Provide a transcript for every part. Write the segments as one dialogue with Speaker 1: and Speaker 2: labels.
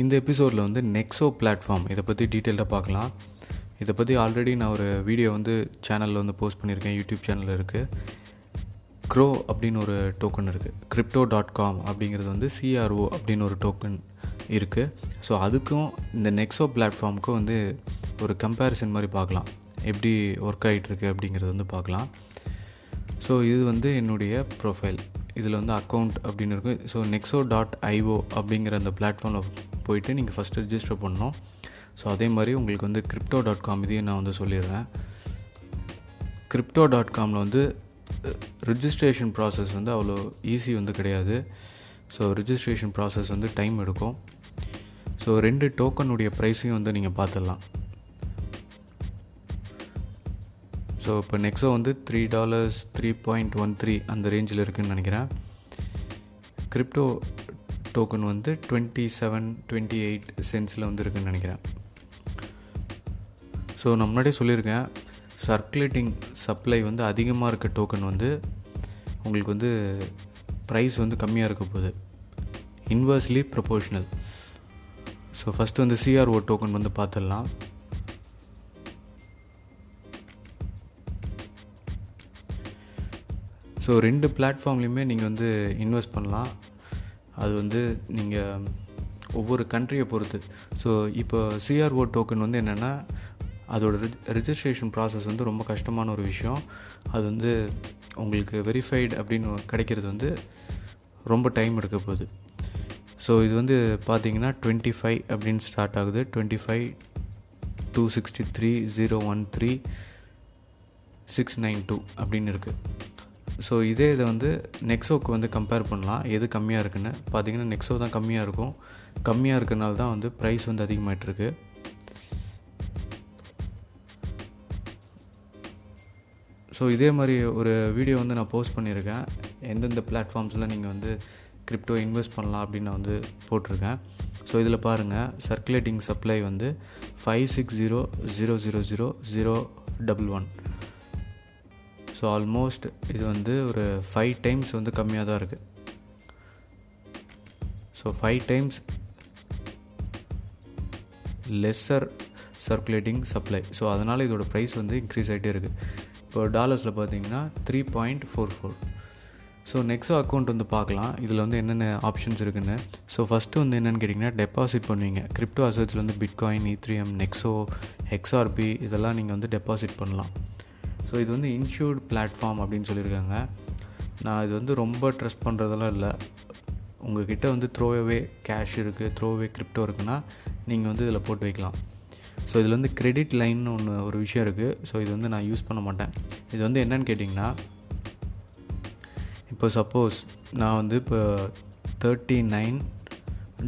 Speaker 1: இந்த எபிசோடில் வந்து நெக்ஸோ பிளாட்ஃபார்ம் இதை பற்றி டீட்டெயில்டாக பார்க்கலாம். இதை பற்றி ஆல்ரெடி நான் ஒரு வீடியோ வந்து சேனலில் வந்து போஸ்ட் பண்ணியிருக்கேன். யூடியூப் சேனலில் இருக்குது க்ரோ அப்படின்னு ஒரு டோக்கன் இருக்குது கிரிப்டோ டாட் காம் அப்படிங்கிறது வந்து சிஆர்ஓ அப்படின்னு ஒரு டோக்கன் இருக்குது ஸோ அதுக்கும் இந்த நெக்ஸோ பிளாட்ஃபார்முக்கும் வந்து ஒரு கம்பேரிசன் மாதிரி பார்க்கலாம். எப்படி ஒர்க் ஆகிட்டுருக்கு அப்படிங்கிறது வந்து பார்க்கலாம். ஸோ இது வந்து என்னுடைய ப்ரொஃபைல் இதில் வந்து அக்கௌண்ட் அப்படின்னு இருக்கும் ஸோ நெக்ஸோ டாட் ஐஓ அப்படிங்கிற அந்த பிளாட்ஃபார்மில் போயிட்டு நீங்கள் ஃபஸ்ட்டு ரிஜிஸ்டர் பண்ணணும். ஸோ அதே மாதிரி உங்களுக்கு வந்து கிரிப்டோ டாட் காம் இதையும் நான் வந்து சொல்லிடுறேன். கிரிப்டோ டாட் காமில் வந்து ரிஜிஸ்ட்ரேஷன் ப்ராசஸ் வந்து அவ்வளோ ஈஸி வந்து கிடையாது. ஸோ ரிஜிஸ்ட்ரேஷன் ப்ராசஸ் வந்து டைம் எடுக்கும். ஸோ ரெண்டு டோக்கனுடைய ப்ரைஸையும் வந்து நீங்கள் பார்த்துடலாம் ஸோ இப்போ நெக்ஸோ வந்து three dollars three point one three அந்த ரேஞ்சில் இருக்குதுன்னு நினைக்கிறேன். கிரிப்டோ டோக்கன் வந்து டுவெண்ட்டி செவன் டுவெண்ட்டி எயிட் சென்ஸில் வந்து இருக்குன்னு நினைக்கிறேன். ஸோ நான் முன்னாடியே சொல்லியிருக்கேன் சர்க்குலேட்டிங் சப்ளை வந்து அதிகமாக இருக்க டோக்கன் வந்து உங்களுக்கு வந்து ப்ரைஸ் வந்து கம்மியாக இருக்க போகுது. இன்வர்ஸ்லி ப்ரொபோஷ்னல் ஸோ ஃபஸ்ட்டு வந்து சிஆர்ஓ டோக்கன் வந்து பார்த்துடலாம். ஸோ ரெண்டு பிளாட்ஃபார்ம்லேயுமே நீங்கள் வந்து இன்வெஸ்ட் பண்ணலாம். அது வந்து நீங்கள் ஒவ்வொரு கண்ட்ரியை பொறுத்து. ஸோ இப்போ சிஆர்ஓ டோக்கன் வந்து என்னென்னா அதோட ரிஜிஸ்ட்ரேஷன் ப்ராசஸ் வந்து ரொம்ப கஷ்டமான ஒரு விஷயம். அது வந்து உங்களுக்கு வெரிஃபைடு அப்படின்னு கிடைக்கிறது வந்து ரொம்ப டைம் எடுக்க போகுது. ஸோ இது வந்து பார்த்தீங்கன்னா டுவெண்ட்டி ஃபைவ் அப்படின்னு ஸ்டார்ட் ஆகுது. Twenty five two sixty three zero one three six nine two அப்படின்னு இருக்குது ஸோ இதே இதை வந்து நெக்ஸோக்கு வந்து கம்பேர் பண்ணலாம். எது கம்மியாக இருக்குன்னு. பார்த்தீங்கன்னா நெக்ஸோ தான் கம்மியாக இருக்கும். கம்மியாக இருக்கிறனால தான் வந்து ப்ரைஸ் வந்து அதிகமாகிட்டுருக்கு ஸோ இதே மாதிரி ஒரு வீடியோ வந்து நான் போஸ்ட் பண்ணியிருக்கேன். எந்தெந்த பிளாட்ஃபார்ம்ஸில் நீங்கள் வந்து கிரிப்டோ இன்வெஸ்ட் பண்ணலாம் அப்படின்னு நான் வந்து போட்டிருக்கேன். ஸோ இதில் பாருங்கள் சர்க்குலேட்டிங் சப்ளை வந்து five six zero zero zero zero zero double one so almost இது வந்து ஒரு ஃபைவ் டைம்ஸ் வந்து கம்மியாக தான் இருக்குது so five times lesser circulating supply so அதனால் இதோட ப்ரைஸ் வந்து இன்க்ரீஸ் ஆகிட்டே இருக்குது இப்போ டாலர்ஸில் பார்த்தீங்கன்னா three point four four so next account வந்து பார்க்கலாம். இதில் வந்து என்னென்ன ஆப்ஷன்ஸ் இருக்குன்னு. ஸோ ஃபஸ்ட்டு வந்து என்னென்னு கேட்டிங்கன்னா டெபாசிட் பண்ணுவீங்க. கிரிப்டோ அசட்ஸில் வந்து பிட்காயின் ஈத்ரியம் நெக்ஸோ ஹெக்ஸ்ஆர்பி இதெல்லாம் நீங்கள் வந்து டெபாசிட் பண்ணலாம். ஸோ இது வந்து இன்ஷூர்டு பிளாட்ஃபார்ம் அப்படின்னு சொல்லியிருக்காங்க. நான் இது வந்து ரொம்ப ட்ரெஸ்ட் பண்ணுறதெல்லாம் இல்லை. உங்கள்கிட்ட வந்து த்ரோவே கேஷ் இருக்குது த்ரோவே கிரிப்டோ இருக்குன்னா நீங்கள் வந்து இதில் போட்டு வைக்கலாம். ஸோ இதில் வந்து கிரெடிட் லைன்னு ஒன்று ஒரு விஷயம் இருக்குது ஸோ இது வந்து நான் யூஸ் பண்ண மாட்டேன். இது வந்து என்னன்னு கேட்டிங்கன்னா இப்போ சப்போஸ் நான் வந்து இப்போ தேர்ட்டி நைன்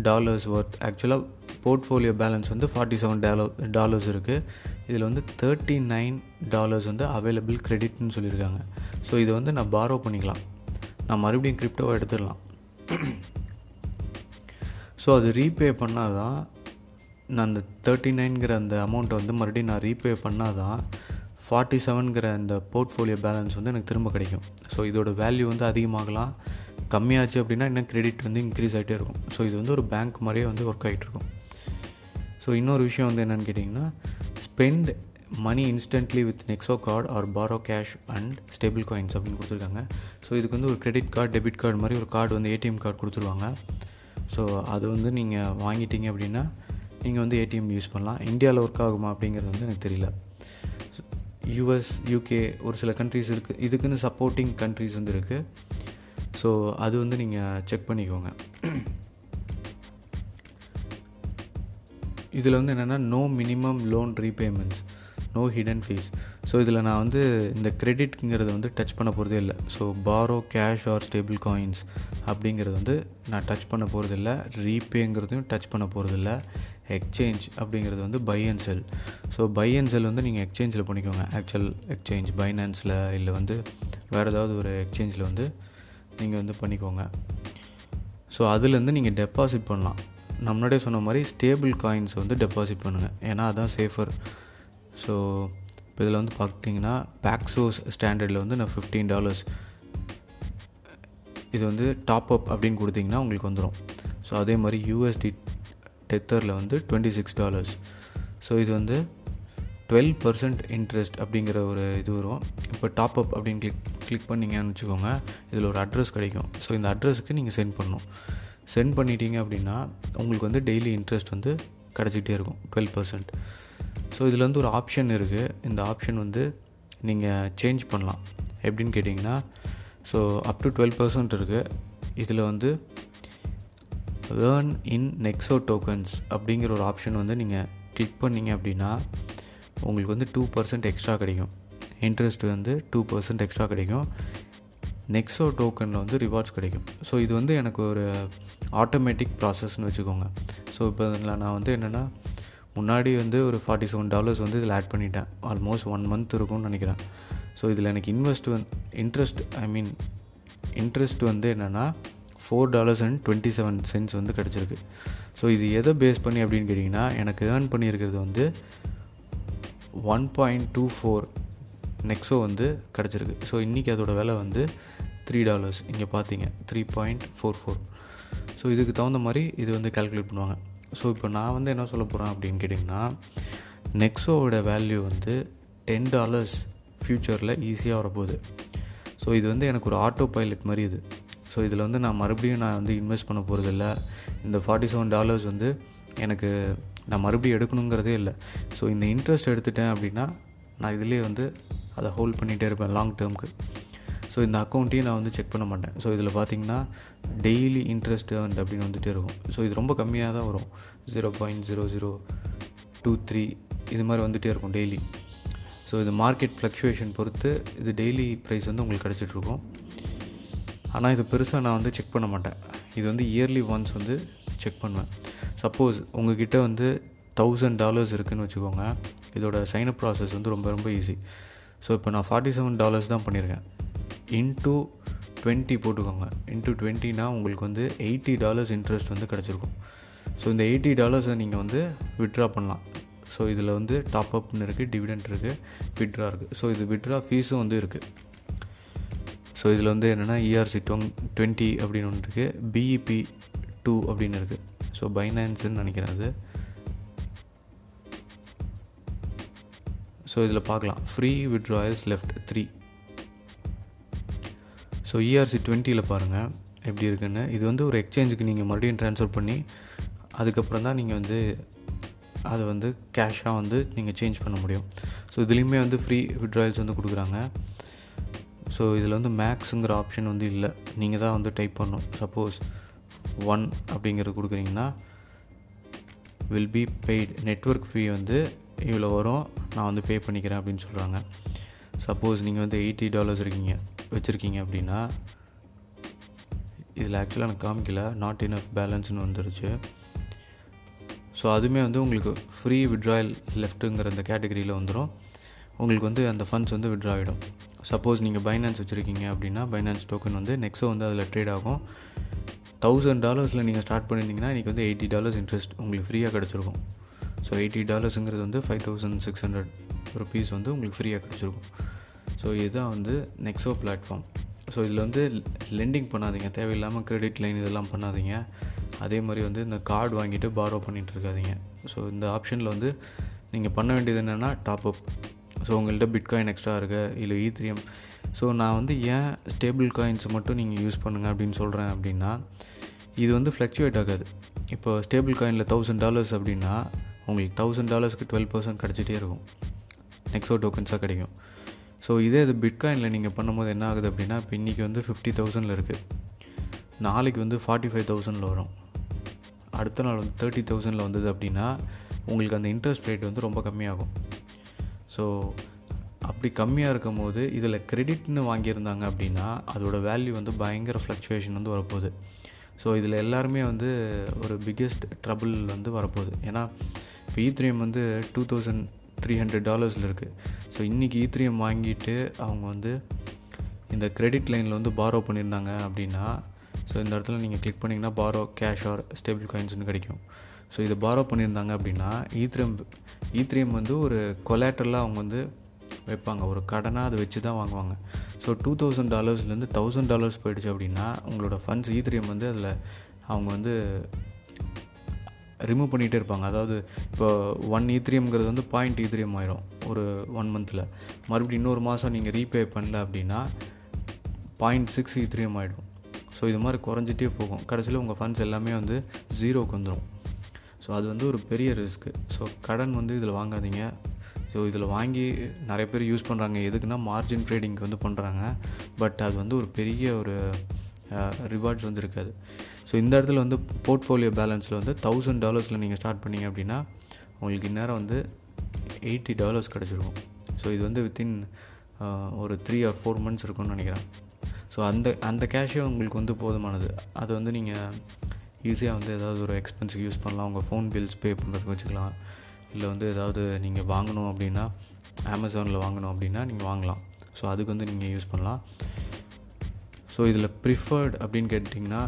Speaker 1: டாலர்ஸ் ஒர்த் ஆக்சுவலாக போர்ட்ஃபோலியோ பேலன்ஸ் வந்து ஃபார்ட்டி செவன் டாலோ டாலர்ஸ் இருக்குது இதில் வந்து தேர்ட்டி நைன் டாலர்ஸ் வந்து அவைலபிள் கிரெடிட்னு சொல்லியிருக்காங்க. ஸோ இதை வந்து நான் பாரோ பண்ணிக்கலாம். நான் மறுபடியும் கிரிப்டோவை எடுத்துடலாம். ஸோ அது ரீபே பண்ணால் தான் நான் அந்த தேர்ட்டி நைன்கிற அந்த அமௌண்ட்டை வந்து மறுபடியும் நான் ரீபே பண்ணால் தான் ஃபார்ட்டி செவன்கிற அந்த போர்ட்ஃபோலியோ பேலன்ஸ் வந்து எனக்கு திரும்ப கிடைக்கும். ஸோ இதோட வேல்யூ வந்து அதிகமாகலாம். கம்மியாச்சு அப்படின்னா இன்னும் கிரெடிட் வந்து இன்க்ரீஸ் ஆகிட்டே இருக்கும். ஸோ இது வந்து ஒரு பேங்க் மாதிரியே வந்து ஒர்க் ஆகிட்டு இருக்கும். ஸோ இன்னொரு விஷயம் வந்து என்னென்னு கேட்டிங்கன்னா spend money instantly with Nexo card or borrow cash and stable coins அப்படின்னு கொடுத்துருக்காங்க. ஸோ இதுக்கு வந்து ஒரு கிரெடிட் கார்டு டெபிட் கார்டு மாதிரி ஒரு கார்டு வந்து ஏடிஎம் கார்டு கொடுத்துருவாங்க. ஸோ அது வந்து நீங்கள் வாங்கிட்டீங்க அப்படின்னா நீங்கள் வந்து ஏடிஎம் யூஸ் பண்ணலாம். இந்தியாவில் ஒர்க் ஆகுமா அப்படிங்கிறது வந்து எனக்கு தெரியல. யூஎஸ் யூகே ஒரு சில கண்ட்ரீஸ் இருக்குது இதுக்குன்னு சப்போர்ட்டிங் கண்ட்ரீஸ் வந்து இருக்குது ஸோ அது வந்து நீங்கள் செக் பண்ணிக்கோங்க. இதில் வந்து என்னென்னா no minimum loan repayments no hidden fees so இதில் நான் வந்து இந்த கிரெடிட்ங்கிறத வந்து டச் பண்ண போகிறதே இல்லை. So borrow cash or stable coins அப்படிங்கிறது வந்து நான் டச் பண்ண போகிறதில்ல ரீபேங்கிறதையும் டச் பண்ண போகிறதில்ல எக்ஸ்சேஞ்ச் அப்படிங்கிறது வந்து buy and sell so buy and sell வந்து நீங்கள் எக்ஸ்சேஞ்சில் பண்ணிக்கோங்க. ஆக்சுவல் எக்ஸ்சேஞ்ச் பைனான்ஸில் இல்லை வந்து வேறு ஏதாவது ஒரு எக்ஸ்சேஞ்சில் வந்து நீங்கள் வந்து பண்ணிக்கோங்க. ஸோ அதுலேருந்து நீங்கள் டெபாசிட் பண்ணலாம். நான் முன்னாடியே சொன்ன மாதிரி ஸ்டேபிள் காயின்ஸ் வந்து டெபாசிட் பண்ணுங்கள் ஏன்னா அதுதான் சேஃபர் ஸோ இப்போ இதில் வந்து பார்த்தீங்கன்னா பேக்ஸோஸ் ஸ்டாண்டர்டில் வந்து நான் ஃபிஃப்டீன் டாலர்ஸ் இது வந்து டாப் அப் அப்படின்னு கொடுத்தீங்கன்னா உங்களுக்கு வந்துடும் ஸோ அதே மாதிரி யூஎஸ்டி டெத்தரில் வந்து டுவெண்ட்டி சிக்ஸ் டாலர்ஸ் ஸோ இது வந்து டுவெல் பர்சன்ட் இன்ட்ரெஸ்ட் அப்படிங்கிற ஒரு இது வரும். இப்போ டாப் அப் அப்படின்னு கிளிக் கிளிக் பண்ணிங்கன்னு வச்சுக்கோங்க இதில் ஒரு அட்ரஸ் கிடைக்கும். ஸோ இந்த அட்ரஸுக்கு நீங்கள் சென்ட் பண்ணணும். சென்ட் பண்ணிட்டீங்க அப்படின்னா உங்களுக்கு வந்து டெய்லி இன்ட்ரெஸ்ட் வந்து கிடச்சிக்கிட்டே இருக்கும் டுவெல் பர்சன்ட் ஸோ இதில் வந்து ஒரு ஆப்ஷன் இருக்குது இந்த ஆப்ஷன் வந்து நீங்கள் சேஞ்ச் பண்ணலாம். எப்படின்னு கேட்டிங்கன்னா so up to twelve percent இருக்குது இதில் வந்து ஏர்ன் இன் நெக்ஸோ டோக்கன்ஸ் அப்படிங்கிற ஒரு ஆப்ஷன் வந்து நீங்கள் கிளிக் பண்ணிங்க அப்படின்னா உங்களுக்கு வந்து டூ பர்சன்ட் எக்ஸ்ட்ரா கிடைக்கும். இன்ட்ரெஸ்ட் வந்து டூ பர்சன்ட் எக்ஸ்ட்ரா கிடைக்கும். நெக்ஸோ டோக்கனில் வந்து ரிவார்ட்ஸ் கிடைக்கும். ஸோ இது வந்து எனக்கு ஒரு ஆட்டோமேட்டிக் ப்ராசஸ்னு வச்சுக்கோங்க. ஸோ இப்போ இதில் நான் வந்து என்னென்னா முன்னாடி வந்து ஒரு ஃபார்ட்டி செவன் டாலர்ஸ் வந்து இதில் ஆட் பண்ணிட்டேன். ஆல்மோஸ்ட் ஒன் மந்த் இருக்கும்னு நினைக்கிறேன். ஸோ இதில் எனக்கு இன்வெஸ்ட் வந் இன்ட்ரெஸ்ட் ஐ மீன் இன்ட்ரெஸ்ட் வந்து என்னென்னா four dollars and twenty seven cents வந்து கிடச்சிருக்கு. ஸோ இது எதை பேஸ் பண்ணி அப்படின்னு கேட்டிங்கன்னா எனக்கு ஏர்ன் பண்ணியிருக்கிறது வந்து one point two four Nexo வந்து கிடச்சிருக்கு. ஸோ இன்றைக்கி அதோட விலை வந்து த்ரீ டாலர்ஸ் இங்கே பார்த்தீங்க three point four four so இதுக்கு தகுந்த மாதிரி இது வந்து கால்குலேட் பண்ணுவாங்க. ஸோ இப்போ நான் வந்து என்ன சொல்ல போகிறேன் அப்படின்னு கேட்டிங்கன்னா நெக்ஸோவோட வேல்யூ வந்து டென் டாலர்ஸ் ஃப்யூச்சரில் ஈஸியாக வரப்போகுது. ஸோ இது வந்து எனக்கு ஒரு ஆட்டோ பைலட் மாதிரி இது. ஸோ இதில் வந்து நான் மறுபடியும் நான் வந்து இன்வெஸ்ட் பண்ண போகிறதில்ல இந்த ஃபார்ட்டி செவன் டாலர்ஸ் வந்து எனக்கு நான் மறுபடியும் எடுக்கணுங்கிறதே இல்லை. ஸோ இந்த இன்ட்ரெஸ்ட் எடுத்துட்டேன் அப்படின்னா நான் இதிலே வந்து அதை ஹோல்ட் பண்ணிகிட்டே இருப்பேன் லாங் டேர்முக்கு ஸோ இந்த அக்கௌண்ட்டையும் நான் வந்து செக் பண்ண மாட்டேன். ஸோ இதில் பார்த்தீங்கன்னா டெய்லி இன்ட்ரெஸ்ட் அண்ட் அப்படின்னு வந்துகிட்டே இருக்கும். ஸோ இது ரொம்ப கம்மியாக தான் வரும். Zero point zero zero two three இது மாதிரி வந்துகிட்டே இருக்கும் டெய்லி ஸோ இது மார்க்கெட் ஃப்ளக்ஷுவேஷன் பொறுத்து இது டெய்லி ப்ரைஸ் வந்து உங்களுக்கு கிடச்சிட்ருக்கும் ஆனால் இது பெருசாக நான் வந்து செக் பண்ண மாட்டேன். இது வந்து இயர்லி ஒன்ஸ் வந்து செக் பண்ணுவேன். சப்போஸ் உங்ககிட்ட வந்து தௌசண்ட் டாலர்ஸ் இருக்குதுன்னு வச்சுக்கோங்க. இதோட சைனப் ப்ராசஸ் வந்து ரொம்ப ரொம்ப ஈஸி ஸோ இப்போ நான் ஃபார்ட்டி செவன் டாலர்ஸ் தான் பண்ணியிருக்கேன். இன்ட்டு டுவெண்ட்டி போட்டுக்கோங்க. இன்ட்டு டுவெண்ட்டினா உங்களுக்கு வந்து எயிட்டி டாலர்ஸ் இன்ட்ரெஸ்ட் வந்து கிடச்சிருக்கும். ஸோ இந்த எயிட்டி டாலர்ஸை நீங்கள் வந்து விட்ரா பண்ணலாம். ஸோ இதில் வந்து டாப் அப்னு இருக்குது டிவிடெண்ட் இருக்குது விட்ரா இருக்குது ஸோ இது விட்ரா ஃபீஸும் வந்து இருக்குது ஸோ இதில் வந்து என்னென்னா இஆர்சி டொங் டுவெண்ட்டி அப்படின்னு ஒன்று இருக்குது பிஇபி டூ அப்படின்னு இருக்குது ஸோ பைனான்ஸுன்னு நினைக்கிறேன் அது. ஸோ இதில் பார்க்கலாம். Free withdrawals left three so ERC டுவெண்ட்டியில் பாருங்கள் எப்படி இருக்குன்னு. இது வந்து ஒரு எக்ஸ்சேஞ்சுக்கு நீங்கள் மறுபடியும் ட்ரான்ஸ்ஃபர் பண்ணி அதுக்கப்புறம் தான் நீங்கள் வந்து அதை வந்து கேஷாக வந்து நீங்கள் சேஞ்ச் பண்ண முடியும். ஸோ இதுலேயுமே வந்து ஃப்ரீ விட்ராயல்ஸ் வந்து கொடுக்குறாங்க. ஸோ இதில் வந்து மேக்ஸுங்கிற ஆப்ஷன் வந்து இல்லை. நீங்கள் தான் வந்து டைப் பண்ணணும். சப்போஸ் ஒன் அப்படிங்கிறது கொடுக்குறீங்கன்னா will be paid network fee வந்து இவ்வளோ வரும் நான் வந்து பே பண்ணிக்கிறேன் அப்படின்னு சொல்கிறாங்க சப்போஸ் நீங்கள் வந்து எயிட்டி டாலர்ஸ் இருக்கீங்க வச்சுருக்கீங்க அப்படின்னா இதில் ஆக்சுவலாக எனக்கு காமிக்கல நாட் இனஃப் பேலன்ஸ்னு வந்துருச்சு. ஸோ அதுவுமே வந்து உங்களுக்கு ஃப்ரீ விட்ராயல் லெஃப்ட்டுங்கிற அந்த கேட்டகரியில் வந்துடும் உங்களுக்கு வந்து அந்த ஃபண்ட்ஸ் வந்து விட்ரா ஆகிடும் சப்போஸ் நீங்கள் பைனான்ஸ் வச்சுருக்கீங்க அப்படின்னா பைனான்ஸ் டோக்கன் வந்து நெக்ஸ்ட்டு வந்து அதில் ட்ரேட் ஆகும். தௌசண்ட் டாலர்ஸில் நீங்கள் ஸ்டார்ட் பண்ணியிருந்தீங்கன்னா இன்றைக்கி வந்து எயிட்டி டாலர்ஸ் இன்ட்ரெஸ்ட் உங்களுக்கு ஃப்ரீயாக கிடச்சிருக்கும். ஸோ எயிட்டி டாலர்ஸுங்கிறது வந்து five thousand six hundred rupees வந்து உங்களுக்கு ஃப்ரீயாக கிடச்சிருக்கும். ஸோ இதுதான் வந்து நெக்ஸோ பிளாட்ஃபார்ம் ஸோ இதில் வந்து லெண்டிங் பண்ணாதீங்க. தேவையில்லாமல் கிரெடிட் லைன் இதெல்லாம் பண்ணாதீங்க. அதே மாதிரி வந்து இந்த கார்டு வாங்கிட்டு பாரோ பண்ணிகிட்டு இருக்காதிங்க. ஸோ இந்த ஆப்ஷனில் வந்து நீங்கள் பண்ண வேண்டியது என்னென்னா டாப் அப் ஸோ உங்கள்கிட்ட பிட்காயின் எக்ஸ்ட்ரா இருக்குது இல்லை ஈத்ரியம் ஸோ நான் வந்து ஏன் ஸ்டேபிள் காயின்ஸ் மட்டும் நீங்கள் யூஸ் பண்ணுங்கள் அப்படின்னு சொல்கிறேன் அப்படின்னா இது வந்து ஃப்ளக்சுவேட் ஆகாது. இப்போ ஸ்டேபிள் காயினில் தௌசண்ட் டாலர்ஸ் அப்படின்னா உங்களுக்கு தௌசண்ட் டாலர்ஸ்க்கு டுவெல் பர்சன்ட் கிடச்சிட்டே இருக்கும். நெக்ஸோ டோக்கன்ஸாக கிடைக்கும். ஸோ இதே இது பிட்காயினில் நீங்கள் பண்ணும்போது என்ன ஆகுது அப்படின்னா இப்போ இன்றைக்கி வந்து ஃபிஃப்டி தௌசண்டில் இருக்குது நாளைக்கு வந்து ஃபார்ட்டி ஃபைவ் தௌசண்டில் வரும். அடுத்த நாள் வந்து தேர்ட்டி தௌசண்டில் வந்தது அப்படின்னா உங்களுக்கு அந்த இன்ட்ரெஸ்ட் ரேட் வந்து ரொம்ப கம்மியாகும். ஸோ அப்படி கம்மியாக இருக்கும் போது இதில் கிரெடிட்னு வாங்கியிருந்தாங்க அப்படின்னா அதோட வேல்யூ வந்து பயங்கர ஃப்ளக்சுவேஷன் வந்து வரப்போகுது. ஸோ இதில் எல்லாருமே வந்து ஒரு பிக்கெஸ்ட் ட்ரபிள் வந்து வரப்போகுது. ஏன்னா இப்போ e ஈத்ரியம் வந்து டூ தௌசண்ட் த்ரீ ஹண்ட்ரட் டாலர்ஸில் இருக்குது ஸோ இன்றைக்கி ஈத்ரியம் வாங்கிட்டு அவங்க வந்து இந்த கிரெடிட் லைனில் வந்து பாரோ பண்ணியிருந்தாங்க அப்படின்னா ஸோ இந்த இடத்துல நீங்கள் கிளிக் பண்ணிங்கன்னா பாரோ கேஷ் ஆர் ஸ்டேபிள் காயின்ஸ்னு கிடைக்கும். ஸோ இது பாரோ பண்ணியிருந்தாங்க அப்படின்னா e ஈத்ரியம் ஈத்ரியம் e வந்து ஒரு கொலேட்டரில் அவங்க வந்து வைப்பாங்க. ஒரு கடனாக அதை வச்சு தான் வாங்குவாங்க. ஸோ டூ தௌசண்ட் டாலர்ஸ்லேருந்து தௌசண்ட் டாலர்ஸ் போயிடுச்சு அப்படின்னா உங்களோட ஃபண்ட்ஸ் ஈத்ரியம் வந்து அதில் அவங்க வந்து ரிமூவ் பண்ணிகிட்டே இருப்பாங்க. அதாவது இப்போ ஒன் ஈத்ரியம்ங்கிறது e வந்து பாயிண்ட் ஈத்ரியம் e ஆயிரும் ஒரு ஒன் மந்தில் மறுபடியும் இன்னொரு மாதம் நீங்கள் ரீபே பண்ணல அப்படின்னா பாயிண்ட் சிக்ஸ் ஈத்ரியம் ஆகிடும் ஸோ இது மாதிரி குறைஞ்சிட்டே போகும். கடைசியில் உங்கள் ஃபண்ட்ஸ் எல்லாமே வந்து ஜீரோக்கு வந்துடும் ஸோ அது வந்து ஒரு பெரிய ரிஸ்க்கு ஸோ கடன் வந்து இதில் வாங்காதீங்க. ஸோ இதில் வாங்கி நிறைய பேர் யூஸ் பண்ணுறாங்க எதுக்குன்னா மார்ஜின் ட்ரேடிங்க்கு வந்து பண்ணுறாங்க பட் அது வந்து ஒரு பெரிய ஒரு ரிவார்ட்ஸ் வந்து இருக்காது. ஸோ இந்த இடத்துல வந்து போர்ட்ஃபோலியோ பேலன்ஸில் வந்து தௌசண்ட் டாலர்ஸில் நீங்கள் ஸ்டார்ட் பண்ணீங்க அப்படின்னா உங்களுக்கு இந்நேரம் வந்து எயிட்டி டாலர்ஸ் கிடச்சிருக்கும். ஸோ இது வந்து வித்தின் ஒரு த்ரீ ஆர் ஃபோர் மந்த்ஸ் இருக்கும்னு நினைக்கிறேன். ஸோ அந்த அந்த கேஷே உங்களுக்கு வந்து போதுமானது. அதை வந்து நீங்கள் ஈஸியாக வந்து ஏதாவது ஒரு எக்ஸ்பென்ஸுக்கு யூஸ் பண்ணலாம். உங்கள் ஃபோன் பில்ஸ் பே பண்ணுறதுக்கு வச்சுக்கலாம். இல்லை வந்து ஏதாவது நீங்கள் வாங்கணும் அப்படின்னா அமேசானில் வாங்கணும் அப்படின்னா நீங்கள் வாங்கலாம். ஸோ அதுக்கு வந்து நீங்கள் யூஸ் பண்ணலாம். ஸோ இதில் ப்ரிஃபர்ட் அப்படின்னு கேட்டிங்கன்னா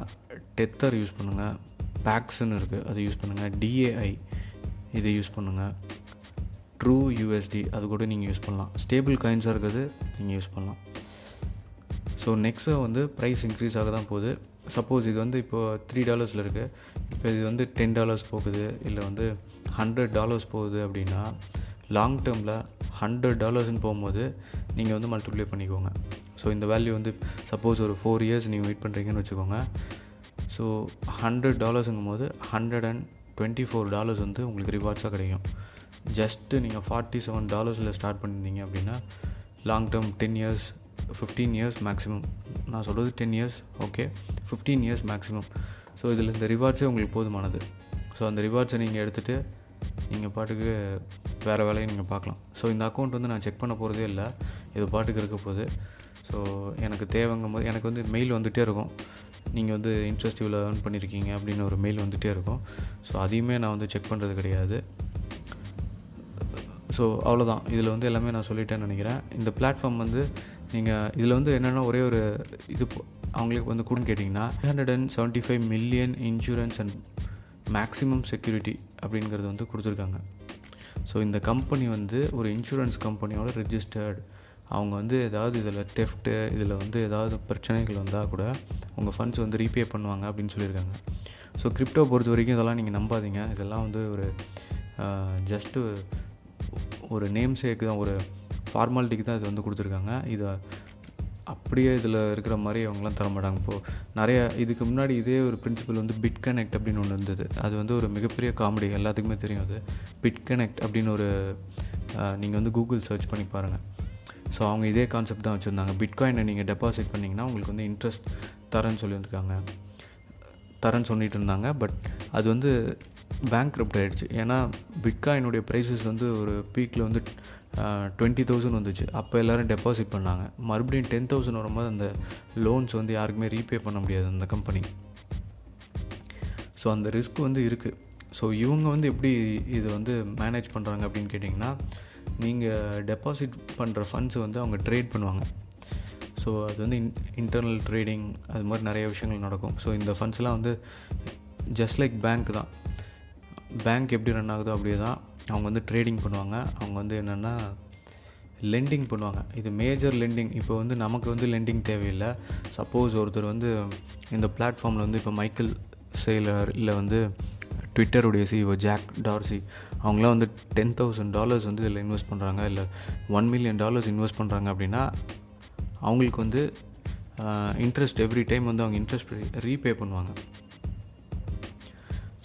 Speaker 1: டெத்தர் யூஸ் பண்ணுங்கள் பேக்ஸ்ன்னு இருக்குது அதை யூஸ் பண்ணுங்கள் டிஏஐ இதை யூஸ் பண்ணுங்கள் ட்ரூ யூஎஸ்டி அது கூட நீங்கள் யூஸ் பண்ணலாம். ஸ்டேபிள் காயின்ஸாக இருக்கிறது நீங்கள் யூஸ் பண்ணலாம். ஸோ நெக்ஸ்ட்டு வந்து ப்ரைஸ் இன்க்ரீஸ் ஆக தான் போகுது. சப்போஸ் இது வந்து இப்போது த்ரீ டாலர்ஸில் இருக்குது இப்போ இது வந்து டென் டாலர்ஸ் போகுது இல்லை வந்து ஹண்ட்ரட் டாலர்ஸ் போகுது அப்படின்னா லாங் டேர்மில் ஹண்ட்ரட் டாலர்ஸ்னு போகும்போது நீங்கள் வந்து மல்டிப்ளை பண்ணிக்கோங்க. ஸோ இந்த வேல்யூ வந்து சப்போஸ் ஒரு ஃபோர் இயர்ஸ் நீங்கள் வெயிட் பண்ணுறீங்கன்னு வச்சுக்கோங்க. ஸோ ஹண்ட்ரட் டாலர்ஸுங்கும் போது hundred and twenty four dollars வந்து உங்களுக்கு ரிவார்ட்ஸாக கிடைக்கும். ஜஸ்ட்டு நீங்கள் ஃபார்ட்டி செவன் டாலர்ஸில் ஸ்டார்ட் பண்ணியிருந்தீங்க அப்படின்னா long term ten years fifteen years maximum நான் சொல்கிறது ten years okay fifteen years maximum so இதில் இந்த ரிவார்ட்ஸே உங்களுக்கு போதுமானது. ஸோ அந்த ரிவார்ட்ஸை நீங்கள் எடுத்துகிட்டு நீங்கள் பாட்டுக்கு வேறு வேலையை நீங்கள் பார்க்கலாம். ஸோ இந்த அக்கௌண்ட் வந்து நான் செக் பண்ண போகிறதே இல்லை. இது பாட்டுக்கு இருக்க போகுது. ஸோ எனக்கு தேவைங்கும் போது எனக்கு வந்து மெயில் வந்துகிட்டே இருக்கும். நீங்கள் வந்து இன்ட்ரெஸ்ட் இவ்வளோ ஏர்ன் பண்ணியிருக்கீங்க அப்படின்னு ஒரு மெயில் வந்துகிட்டே இருக்கும். ஸோ அதையுமே நான் வந்து செக் பண்ணுறது கிடையாது. ஸோ அவ்வளோதான் இதில் வந்து எல்லாமே நான் சொல்லிட்டேன்னு நினைக்கிறேன். இந்த பிளாட்ஃபார்ம் வந்து நீங்கள் இதில் வந்து என்னென்னா ஒரே ஒரு இது அவங்களுக்கு வந்து கூட கேட்டிங்கன்னா hundred and seventy five million insurance and maximum security அப்படிங்கிறது வந்து கொடுத்துருக்காங்க. ஸோ இந்த கம்பெனி வந்து ஒரு இன்சூரன்ஸ் கம்பெனியோட ரிஜிஸ்டர்டு அவங்க வந்து ஏதாவது இதில் தெஃப்ட்டு இதில் வந்து ஏதாவது பிரச்சனைகள் வந்தால் கூட உங்கள் ஃபண்ட்ஸ் வந்து ரீபே பண்ணுவாங்க அப்படின்னு சொல்லியிருக்காங்க. ஸோ கிரிப்டோ பொறுத்த வரைக்கும் இதெல்லாம் நீங்கள் நம்பாதீங்க. இதெல்லாம் வந்து ஒரு ஜஸ்ட்டு ஒரு நேம் சேக்கு தான் ஒரு ஃபார்மாலிட்டிக்கு தான் இது வந்து கொடுத்துருக்காங்க. இதை அப்படியே இதில் இருக்கிற மாதிரி அவங்களாம் தர மாட்டாங்க. இப்போது நிறைய இதுக்கு முன்னாடி இதே ஒரு பிரின்சிபல் வந்து பிட் கனெக்ட் அப்படின்னு ஒன்று இருந்தது. அது வந்து ஒரு மிகப்பெரிய காமெடி எல்லாத்துக்குமே தெரியும் அது. பிட் கனெக்ட் அப்படின்னு ஒரு நீங்கள் வந்து கூகுள் சர்ச் பண்ணி பாருங்கள் ஸோ அவங்க இதே கான்செப்ட் தான் வச்சுருந்தாங்க. பிட்காயினை நீங்கள் டெபாசிட் பண்ணிங்கன்னா உங்களுக்கு வந்து இன்ட்ரெஸ்ட் தரேன்னு சொல்லியிருக்காங்க தரேன்னு சொல்லிட்டு இருந்தாங்க. பட் அது வந்து பேங்க் கிரிப்ட் ஆகிடுச்சு ஏன்னா பிட்காயினுடைய ப்ரைஸஸ் வந்து ஒரு பீக்கில் வந்து டுவெண்ட்டி தௌசண்ட் வந்துச்சு. அப்போ எல்லோரும் டெபாசிட் பண்ணாங்க. மறுபடியும் டென் தௌசண்ட் வரும்போது அந்த லோன்ஸ் வந்து யாருக்குமே ரீபே பண்ண முடியாது அந்த கம்பெனி ஸோ அந்த ரிஸ்க் வந்து இருக்குது ஸோ இவங்க வந்து எப்படி இதை வந்து மேனேஜ் பண்ணுறாங்க அப்படின்னு கேட்டிங்கன்னா நீங்கள் டெபாசிட் பண்ணுற ஃபண்ட்ஸ் வந்து அவங்க ட்ரேட் பண்ணுவாங்க. ஸோ அது வந்து இன் இன்டர்னல் ட்ரேடிங் அது மாதிரி நிறைய விஷயங்கள் நடக்கும். ஸோ இந்த ஃபண்ட்ஸ்லாம் வந்து ஜஸ்ட் லைக் பேங்க் தான். பேங்க் எப்படி ரன் ஆகுதோ அப்படியே தான் அவங்க வந்து ட்ரேடிங் பண்ணுவாங்க. அவங்க வந்து என்னென்னா லெண்டிங் பண்ணுவாங்க. இது மேஜர் லெண்டிங் இப்போ வந்து நமக்கு வந்து லெண்டிங் தேவையில்லை. சப்போஸ் ஒருத்தர் வந்து இந்த பிளாட்ஃபார்மில் வந்து இப்போ மைக்கேல் சேலர் இல்லை வந்து ட்விட்டருடைய சிஓ ஜாக் டார்சி அவங்களாம் வந்து டென் தௌசண்ட் டாலர்ஸ் வந்து இதில் இன்வெஸ்ட் பண்ணுறாங்க இல்லை ஒன் மில்லியன் டாலர்ஸ் இன்வெஸ்ட் பண்ணுறாங்க அப்படின்னா அவங்களுக்கு வந்து இன்ட்ரெஸ்ட் எவ்ரி டைம் வந்து அவங்க இன்ட்ரெஸ்ட் ரீபே பண்ணுவாங்க.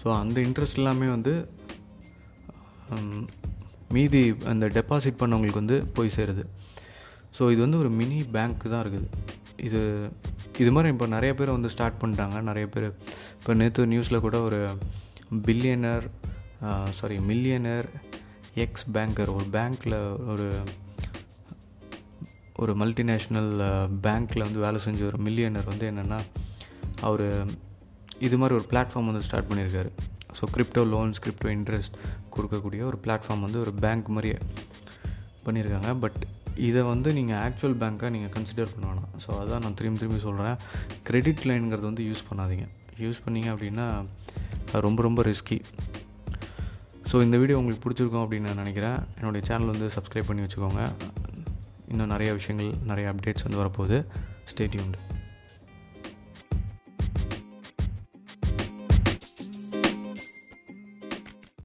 Speaker 1: ஸோ அந்த இன்ட்ரெஸ்ட் எல்லாமே வந்து மீதி அந்த டெபாசிட் பண்ணவங்களுக்கு வந்து போய் சேருது. ஸோ இது வந்து ஒரு மினி பேங்க் தான் இருக்குது. இது இது மாதிரி இப்போ நிறைய பேர் வந்து ஸ்டார்ட் பண்ணிட்டாங்க. நிறைய பேர் இப்போ நேற்று நியூஸில் கூட ஒரு billionaire sorry millionaire ex banker ஒரு பேங்க்கில் ஒரு ஒரு மல்டிநேஷ்னல் பேங்க்கில் வந்து வேலை செஞ்ச ஒரு மில்லியனர் வந்து என்னென்னா அவர் இது மாதிரி ஒரு பிளாட்ஃபார்ம் வந்து ஸ்டார்ட் பண்ணியிருக்காரு so crypto loans crypto interest கொடுக்கக்கூடிய ஒரு பிளாட்ஃபார்ம் வந்து ஒரு பேங்க் மாதிரியே பண்ணியிருக்காங்க பட் இதை வந்து நீங்கள் ஆக்சுவல் பேங்க்காக நீங்கள் கன்சிடர் பண்ண வேணாம். ஸோ அதான் நான் திரும்பி திரும்பி சொல்கிறேன் கிரெடிட் லைனுங்கிறது வந்து யூஸ் பண்ணாதீங்க. யூஸ் பண்ணிங்க அப்படின்னா அது ரொம்ப ரொம்ப ரிஸ்கி ஸோ இந்த வீடியோ உங்களுக்கு பிடிச்சிருக்கும் அப்படின்னு நான் நினைக்கிறேன். என்னுடைய சேனல் வந்து சப்ஸ்கிரைப் பண்ணி வச்சுக்கோங்க. இன்னும் நிறைய விஷயங்கள் நிறைய அப்டேட்ஸ் வந்து வரப்போகுது. ஸ்டேட்யூண்டு